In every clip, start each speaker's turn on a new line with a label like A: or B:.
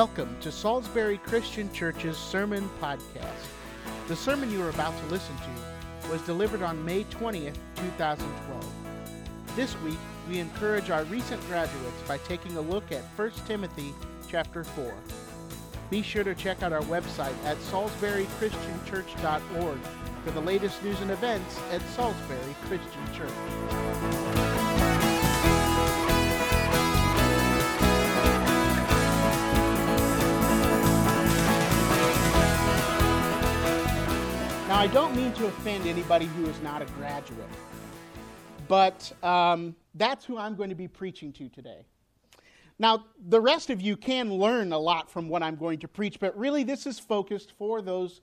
A: Welcome to Salisbury Christian Church's Sermon Podcast. The sermon you are about to listen to was delivered on May 20th, 2012. This week, we encourage our recent graduates by taking a look at 1 Timothy chapter 4. Be sure to check out our website at salisburychristianchurch.org for the latest news and events at Salisbury Christian Church. I don't mean to offend anybody who is not a graduate, but um, that's who I'm going to be preaching to today. Now, the rest of you can learn a lot from what I'm going to preach, but really this is focused for those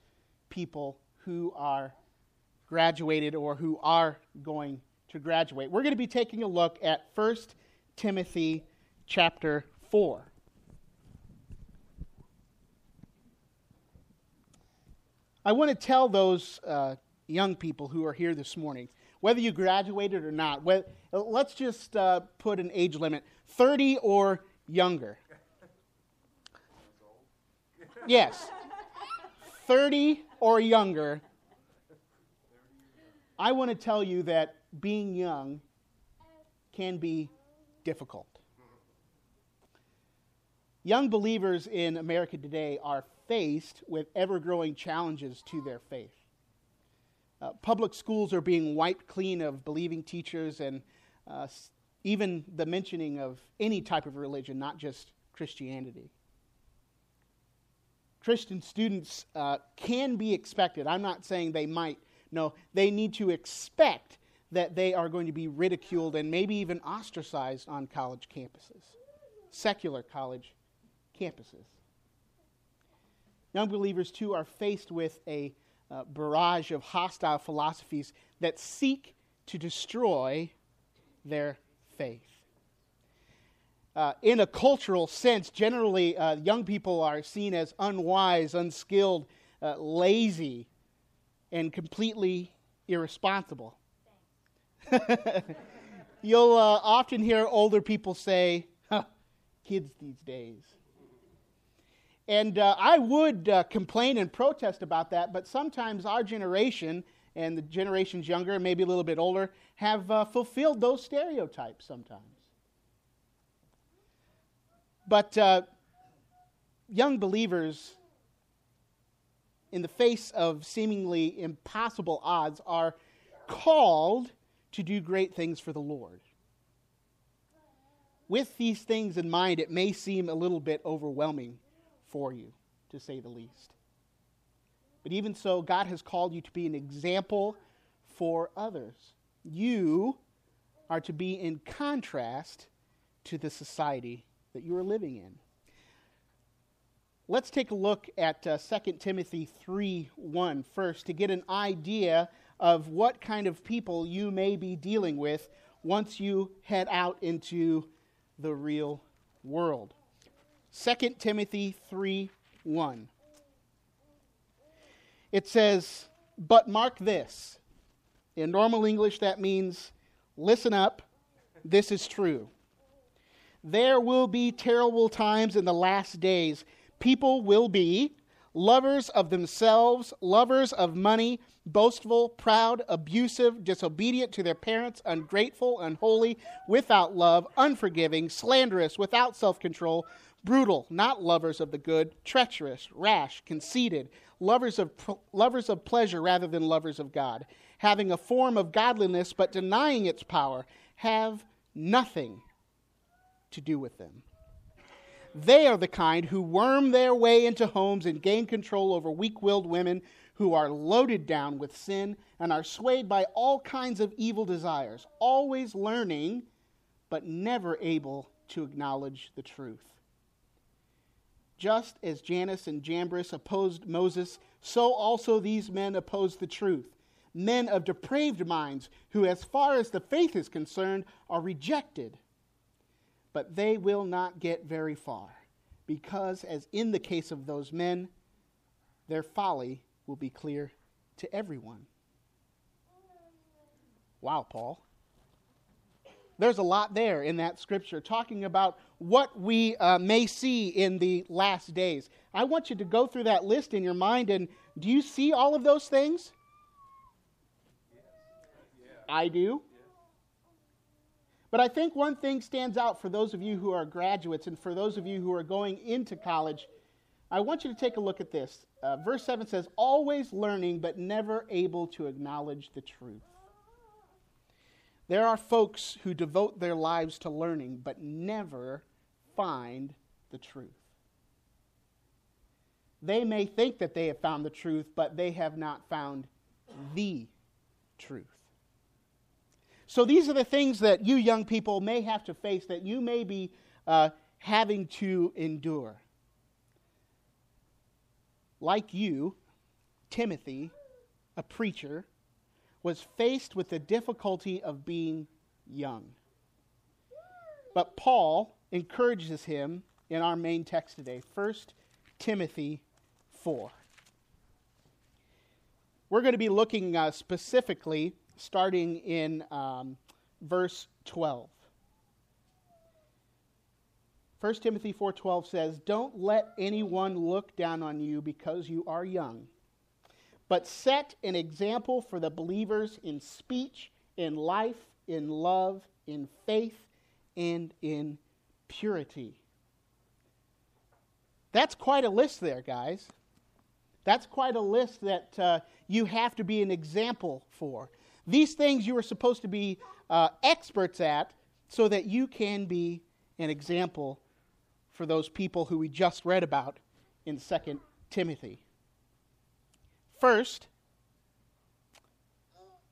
A: people who are graduated or who are going to graduate. We're going to be taking a look at 1 Timothy chapter 4. I want to tell those uh, young people who are here this morning, whether you graduated or not, let's just uh, put an age limit 30 or younger. Yes, 30 or younger. I want to tell you that being young can be difficult. Young believers in America today are faced with ever growing challenges to their faith. Uh, public schools are being wiped clean of believing teachers and uh, even the mentioning of any type of religion, not just Christianity. Christian students uh, can be expected. I'm not saying they might. No, they need to expect that they are going to be ridiculed and maybe even ostracized on college campuses, secular college campuses. Young believers, too, are faced with a uh, barrage of hostile philosophies that seek to destroy their faith. Uh, in a cultural sense, generally, uh, young people are seen as unwise, unskilled, uh, lazy, and completely irresponsible. You'll uh, often hear older people say, huh, kids these days. And uh, I would uh, complain and protest about that, but sometimes our generation and the generations younger, maybe a little bit older, have uh, fulfilled those stereotypes sometimes. But uh, young believers, in the face of seemingly impossible odds, are called to do great things for the Lord. With these things in mind, it may seem a little bit overwhelming for you, to say the least. But even so, God has called you to be an example for others. You are to be in contrast to the society that you are living in. Let's take a look at uh, 2 Timothy 3 1 first to get an idea of what kind of people you may be dealing with once you head out into the real world. 2 Timothy 3 1. It says, But mark this. In normal English, that means listen up, this is true. There will be terrible times in the last days. People will be lovers of themselves, lovers of money, boastful, proud, abusive, disobedient to their parents, ungrateful, unholy, without love, unforgiving, slanderous, without self control brutal, not lovers of the good, treacherous, rash, conceited, lovers of, lovers of pleasure rather than lovers of God, having a form of godliness but denying its power, have nothing to do with them. They are the kind who worm their way into homes and gain control over weak willed women who are loaded down with sin and are swayed by all kinds of evil desires, always learning but never able to acknowledge the truth. Just as Jannes and Jambres opposed Moses, so also these men opposed the truth. Men of depraved minds, who, as far as the faith is concerned, are rejected. But they will not get very far, because, as in the case of those men, their folly will be clear to everyone. Wow, Paul. There's a lot there in that scripture talking about what we uh, may see in the last days. I want you to go through that list in your mind, and do you see all of those things? I do. But I think one thing stands out for those of you who are graduates and for those of you who are going into college. I want you to take a look at this. Uh, verse 7 says, Always learning, but never able to acknowledge the truth. There are folks who devote their lives to learning, but never find the truth. They may think that they have found the truth, but they have not found the truth. So these are the things that you young people may have to face, that you may be uh, having to endure. Like you, Timothy, a preacher, was faced with the difficulty of being young. But Paul encourages him in our main text today, 1 Timothy 4. We're going to be looking uh, specifically starting in um, verse 12. 1 Timothy 4:12 says, "Don't let anyone look down on you because you are young, but set an example for the believers in speech, in life, in love, in faith, and in purity." That's quite a list there, guys. That's quite a list that uh, you have to be an example for. These things you are supposed to be uh, experts at so that you can be an example for those people who we just read about in 2 Timothy. First,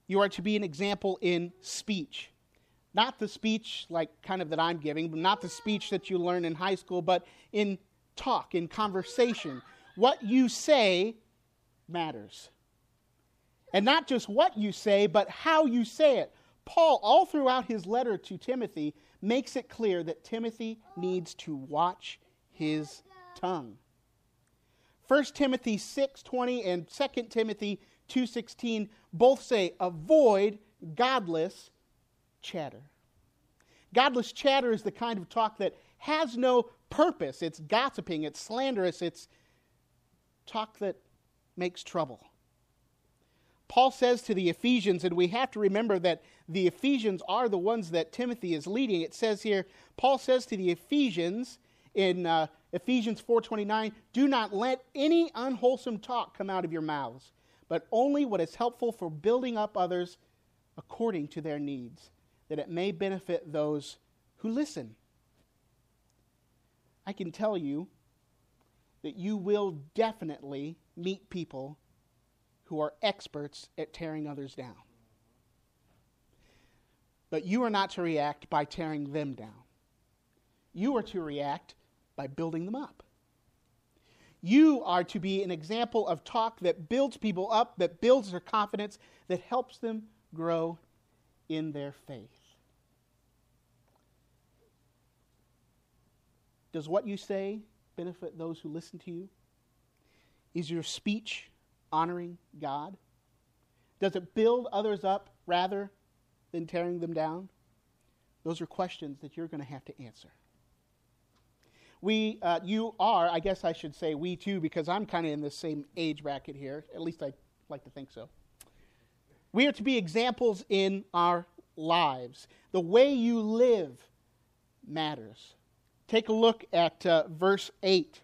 A: you are to be an example in speech. Not the speech like kind of that I'm giving, but not the speech that you learn in high school, but in talk, in conversation. What you say matters. And not just what you say, but how you say it. Paul, all throughout his letter to Timothy, makes it clear that Timothy needs to watch his tongue. 1 Timothy 6:20 and 2 Timothy 2:16 both say avoid godless chatter. Godless chatter is the kind of talk that has no purpose. It's gossiping, it's slanderous, it's talk that makes trouble. Paul says to the Ephesians, and we have to remember that the Ephesians are the ones that Timothy is leading. It says here, Paul says to the Ephesians in uh, Ephesians 4:29, "Do not let any unwholesome talk come out of your mouths, but only what is helpful for building up others according to their needs, that it may benefit those who listen." I can tell you that you will definitely meet people who are experts at tearing others down. But you are not to react by tearing them down. You are to react by building them up. You are to be an example of talk that builds people up, that builds their confidence, that helps them grow in their faith. Does what you say benefit those who listen to you? Is your speech honoring God? Does it build others up rather than tearing them down? Those are questions that you're going to have to answer. We, uh, you are, I guess I should say we too, because I'm kind of in the same age bracket here. At least I like to think so. We are to be examples in our lives. The way you live matters. Take a look at uh, verse 8.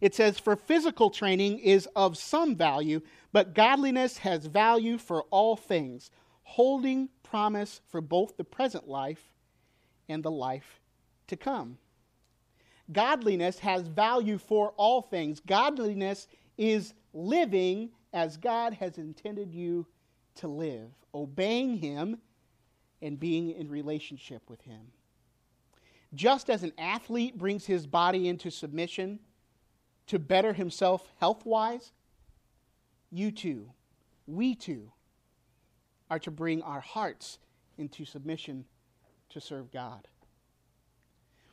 A: It says, For physical training is of some value, but godliness has value for all things, holding promise for both the present life and the life to come. Godliness has value for all things. Godliness is living as God has intended you to live, obeying Him and being in relationship with Him. Just as an athlete brings his body into submission to better himself health wise, you too, we too, are to bring our hearts into submission to serve God.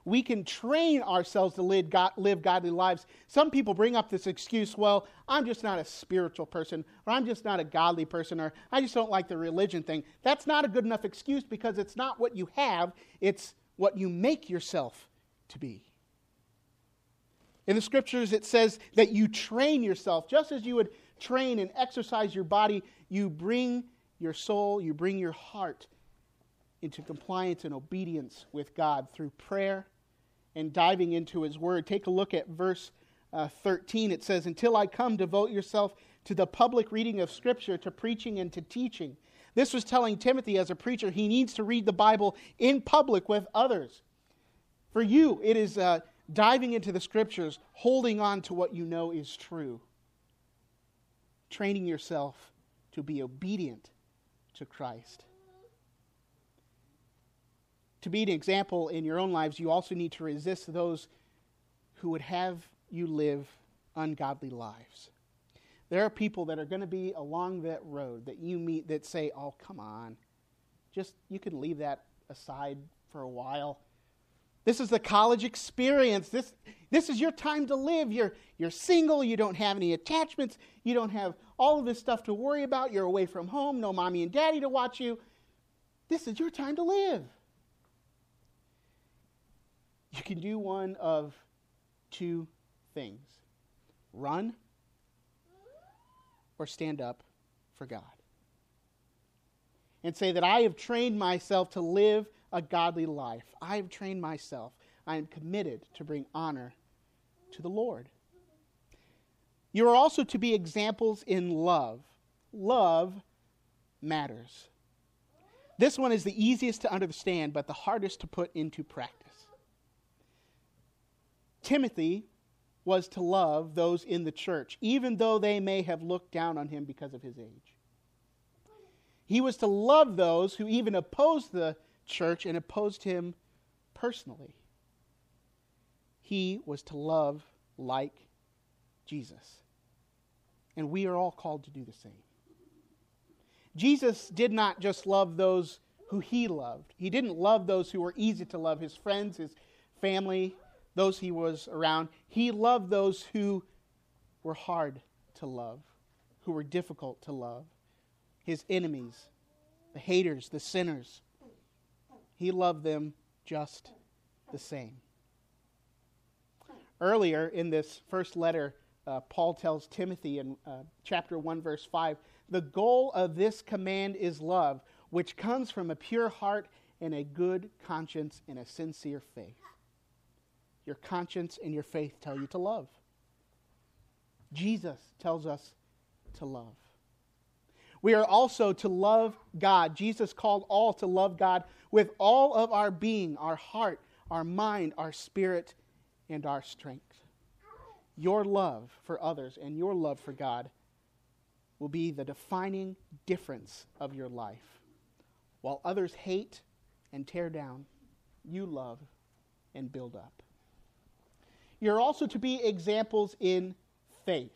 A: We can train ourselves to live, God, live godly lives. Some people bring up this excuse, well, I'm just not a spiritual person, or I'm just not a godly person, or I just don't like the religion thing. That's not a good enough excuse because it's not what you have, it's what you make yourself to be. In the scriptures, it says that you train yourself. Just as you would train and exercise your body, you bring your soul, you bring your heart into compliance and obedience with God through prayer and diving into His Word. Take a look at verse uh, 13. It says, Until I come, devote yourself to the public reading of Scripture, to preaching and to teaching. This was telling Timothy as a preacher he needs to read the Bible in public with others. For you, it is uh, diving into the Scriptures, holding on to what you know is true, training yourself to be obedient to Christ to be an example in your own lives, you also need to resist those who would have you live ungodly lives. There are people that are going to be along that road that you meet that say, Oh, come on. Just, you can leave that aside for a while. This is the college experience. This, this is your time to live. You're, you're single. You don't have any attachments. You don't have all of this stuff to worry about. You're away from home. No mommy and daddy to watch you. This is your time to live. You can do one of two things run or stand up for God. And say that I have trained myself to live a godly life. I have trained myself. I am committed to bring honor to the Lord. You are also to be examples in love. Love matters. This one is the easiest to understand, but the hardest to put into practice. Timothy was to love those in the church, even though they may have looked down on him because of his age. He was to love those who even opposed the church and opposed him personally. He was to love like Jesus. And we are all called to do the same. Jesus did not just love those who he loved, he didn't love those who were easy to love his friends, his family, those he was around. He loved those who were hard to love, who were difficult to love, his enemies, the haters, the sinners. He loved them just the same. Earlier in this first letter, uh, Paul tells Timothy in uh, chapter 1, verse 5 the goal of this command is love, which comes from a pure heart and a good conscience and a sincere faith. Your conscience and your faith tell you to love. Jesus tells us to love. We are also to love God. Jesus called all to love God with all of our being, our heart, our mind, our spirit, and our strength. Your love for others and your love for God will be the defining difference of your life. While others hate and tear down, you love and build up. You're also to be examples in faith.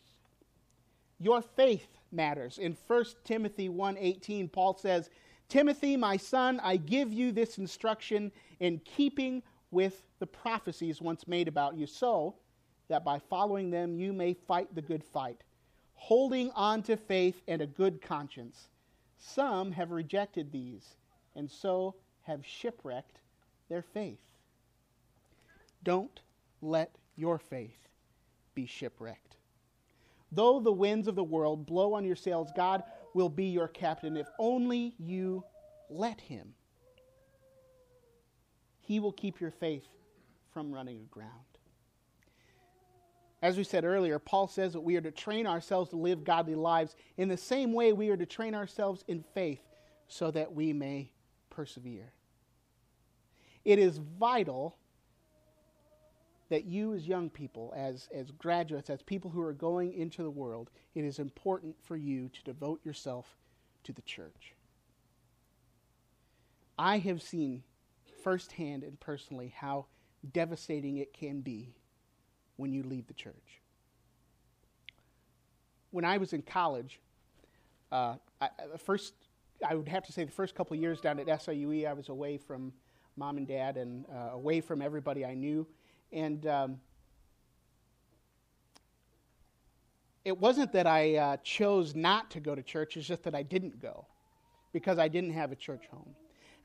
A: Your faith matters. In 1 Timothy 1:18, Paul says, "Timothy, my son, I give you this instruction in keeping with the prophecies once made about you, so that by following them you may fight the good fight, holding on to faith and a good conscience. Some have rejected these, and so have shipwrecked their faith." Don't let your faith be shipwrecked. Though the winds of the world blow on your sails, God will be your captain if only you let Him. He will keep your faith from running aground. As we said earlier, Paul says that we are to train ourselves to live godly lives. In the same way, we are to train ourselves in faith so that we may persevere. It is vital that you, as young people, as, as graduates, as people who are going into the world, it is important for you to devote yourself to the church. I have seen firsthand and personally how devastating it can be when you leave the church. When I was in college, uh, I, first I would have to say the first couple years down at SIUE, I was away from mom and dad and uh, away from everybody I knew. And um, it wasn't that I uh, chose not to go to church, it's just that I didn't go because I didn't have a church home.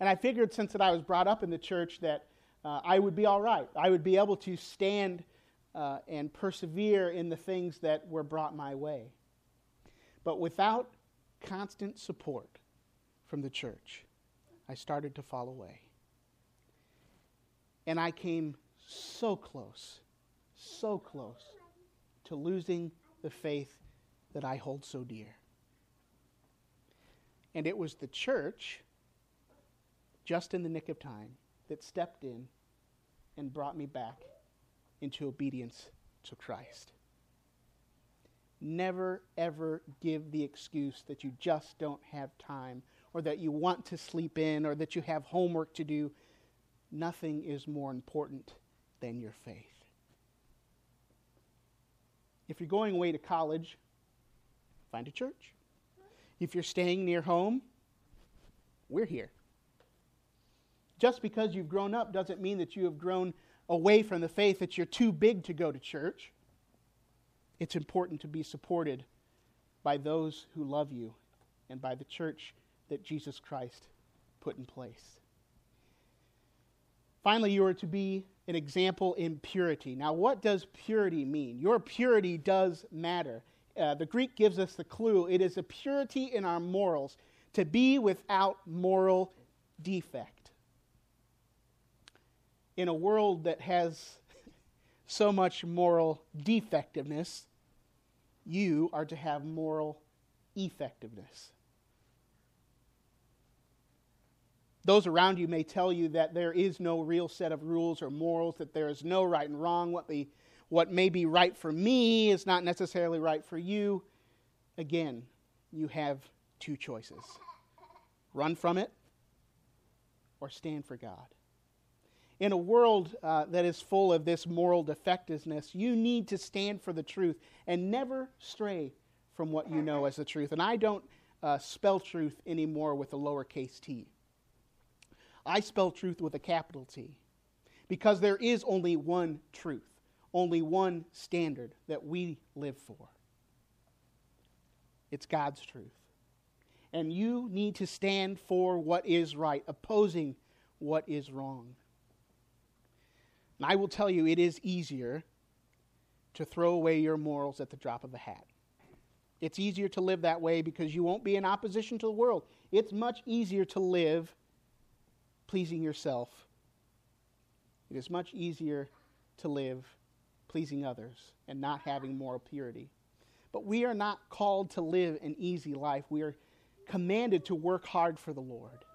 A: And I figured since that I was brought up in the church that uh, I would be all right. I would be able to stand uh, and persevere in the things that were brought my way. But without constant support from the church, I started to fall away. And I came so close, so close to losing the faith that I hold so dear. And it was the church, just in the nick of time, that stepped in and brought me back into obedience to Christ. Never, ever give the excuse that you just don't have time or that you want to sleep in or that you have homework to do. Nothing is more important than your faith. If you're going away to college, find a church. If you're staying near home, we're here. Just because you've grown up doesn't mean that you have grown away from the faith that you're too big to go to church. It's important to be supported by those who love you and by the church that Jesus Christ put in place. Finally, you are to be an example in purity. Now, what does purity mean? Your purity does matter. Uh, the Greek gives us the clue it is a purity in our morals, to be without moral defect. In a world that has so much moral defectiveness, you are to have moral effectiveness. Those around you may tell you that there is no real set of rules or morals, that there is no right and wrong. What, the, what may be right for me is not necessarily right for you. Again, you have two choices run from it or stand for God. In a world uh, that is full of this moral defectiveness, you need to stand for the truth and never stray from what you know as the truth. And I don't uh, spell truth anymore with a lowercase t. I spell truth with a capital T because there is only one truth, only one standard that we live for. It's God's truth. And you need to stand for what is right, opposing what is wrong. And I will tell you, it is easier to throw away your morals at the drop of a hat. It's easier to live that way because you won't be in opposition to the world. It's much easier to live pleasing yourself. It is much easier to live pleasing others and not having moral purity. But we are not called to live an easy life. We are commanded to work hard for the Lord.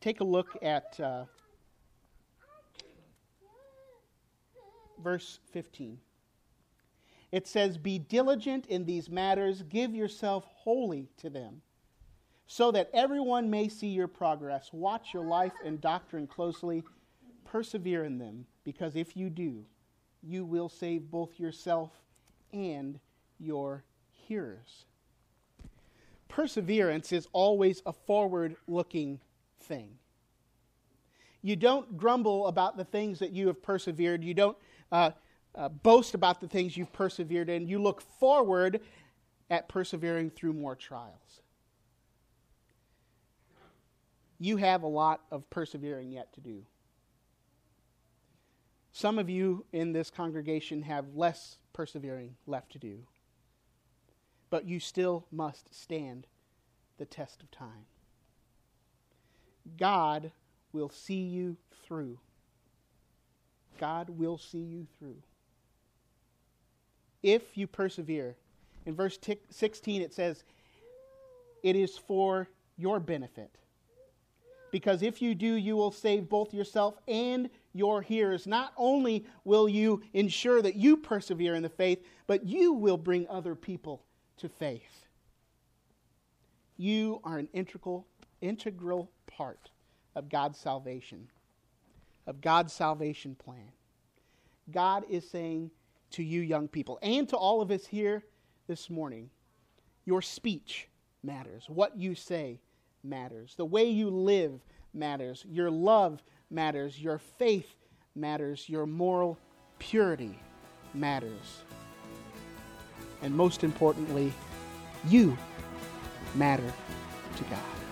A: Take a look at uh, verse 15. It says, Be diligent in these matters, give yourself wholly to them so that everyone may see your progress. Watch your life and doctrine closely. Persevere in them, because if you do, you will save both yourself and your hearers. Perseverance is always a forward looking thing. You don't grumble about the things that you have persevered. You don't uh, uh, boast about the things you've persevered in. You look forward at persevering through more trials you have a lot of persevering yet to do. Some of you in this congregation have less persevering left to do, but you still must stand the test of time. God will see you through. God will see you through. If you persevere, in verse 16 it says, It is for your benefit because if you do, you will save both yourself and your hearers. Not only will you ensure that you persevere in the faith, but you will bring other people to faith. You are an integral, integral part of God's salvation, of God's salvation plan. God is saying to you, young people, and to all of us here this morning, your speech matters. What you say matters. The way you live matters. Your love matters. Your faith matters. Your moral purity matters. And most importantly, you matter to God.